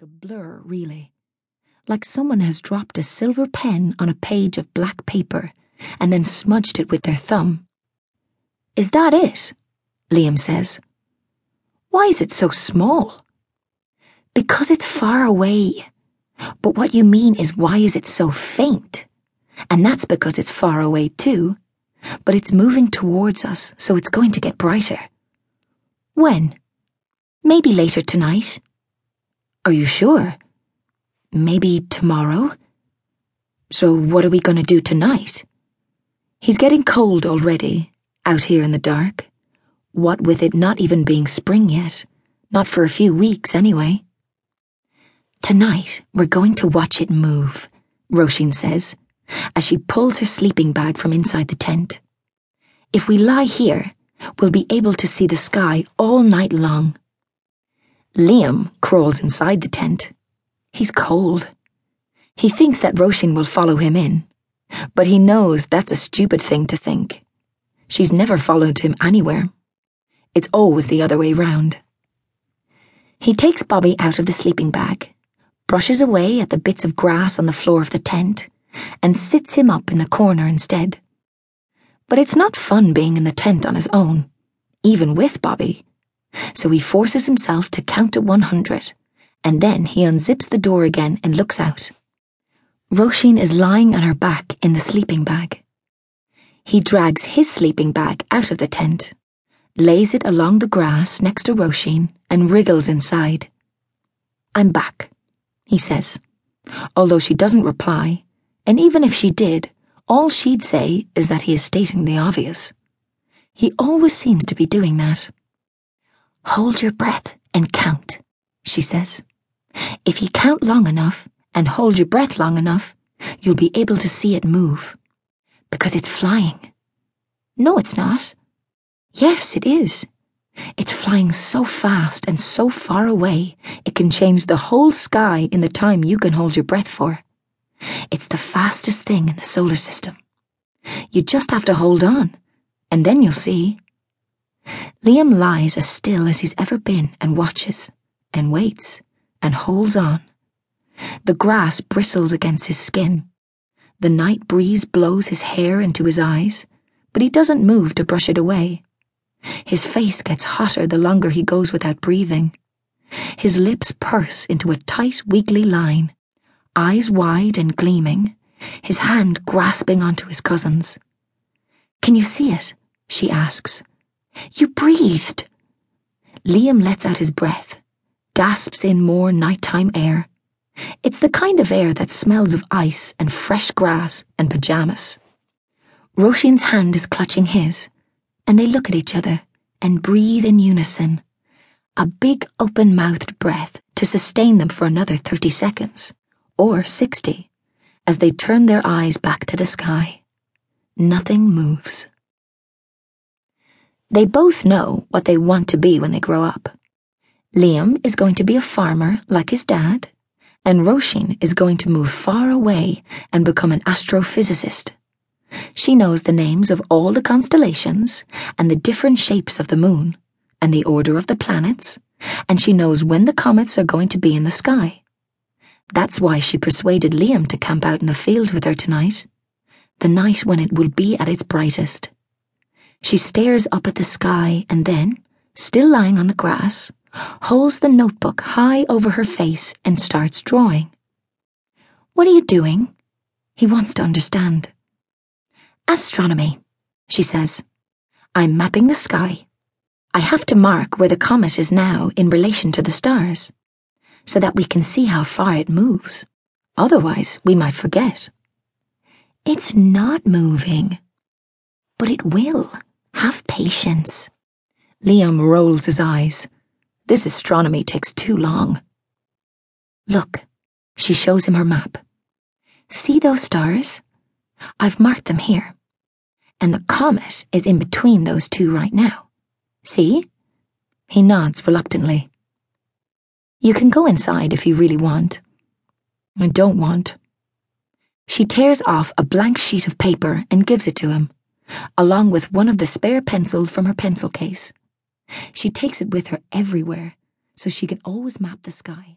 like a blur, really. Like someone has dropped a silver pen on a page of black paper and then smudged it with their thumb. Is that it? Liam says. Why is it so small? Because it's far away. But what you mean is why is it so faint? And that's because it's far away too. But it's moving towards us, so it's going to get brighter. When? Maybe later tonight. Are you sure? Maybe tomorrow? So what are we going to do tonight? He's getting cold already, out here in the dark. What with it not even being spring yet. Not for a few weeks, anyway. Tonight, we're going to watch it move, Roisin says, as she pulls her sleeping bag from inside the tent. If we lie here, we'll be able to see the sky all night long. Liam crawls inside the tent. He's cold. He thinks that Roisin will follow him in, but he knows that's a stupid thing to think. She's never followed him anywhere. It's always the other way round. He takes Bobby out of the sleeping bag, brushes away at the bits of grass on the floor of the tent, and sits him up in the corner instead. But it's not fun being in the tent on his own, even with Bobby so he forces himself to count to 100, and then he unzips the door again and looks out. Roisin is lying on her back in the sleeping bag. He drags his sleeping bag out of the tent, lays it along the grass next to Roisin, and wriggles inside. I'm back, he says, although she doesn't reply, and even if she did, all she'd say is that he is stating the obvious. He always seems to be doing that. Hold your breath and count, she says. If you count long enough and hold your breath long enough, you'll be able to see it move. Because it's flying. No, it's not. Yes, it is. It's flying so fast and so far away, it can change the whole sky in the time you can hold your breath for. It's the fastest thing in the solar system. You just have to hold on, and then you'll see. Liam lies as still as he's ever been and watches, and waits, and holds on. The grass bristles against his skin. The night breeze blows his hair into his eyes, but he doesn't move to brush it away. His face gets hotter the longer he goes without breathing. His lips purse into a tight, weakly line, eyes wide and gleaming, his hand grasping onto his cousin's. Can you see it? she asks. You breathed. Liam lets out his breath, gasps in more nighttime air. It's the kind of air that smells of ice and fresh grass and pajamas. Roisin's hand is clutching his, and they look at each other and breathe in unison. A big open mouthed breath to sustain them for another 30 seconds, or 60, as they turn their eyes back to the sky. Nothing moves. They both know what they want to be when they grow up. Liam is going to be a farmer like his dad, and Roisin is going to move far away and become an astrophysicist. She knows the names of all the constellations and the different shapes of the moon and the order of the planets, and she knows when the comets are going to be in the sky. That's why she persuaded Liam to camp out in the field with her tonight, the night when it will be at its brightest. She stares up at the sky and then, still lying on the grass, holds the notebook high over her face and starts drawing. What are you doing? He wants to understand. Astronomy, she says. I'm mapping the sky. I have to mark where the comet is now in relation to the stars, so that we can see how far it moves. Otherwise, we might forget. It's not moving. But it will. Have patience. Liam rolls his eyes. This astronomy takes too long. Look, she shows him her map. See those stars? I've marked them here. And the comet is in between those two right now. See? He nods reluctantly. You can go inside if you really want. I don't want. She tears off a blank sheet of paper and gives it to him along with one of the spare pencils from her pencil case. She takes it with her everywhere, so she can always map the sky.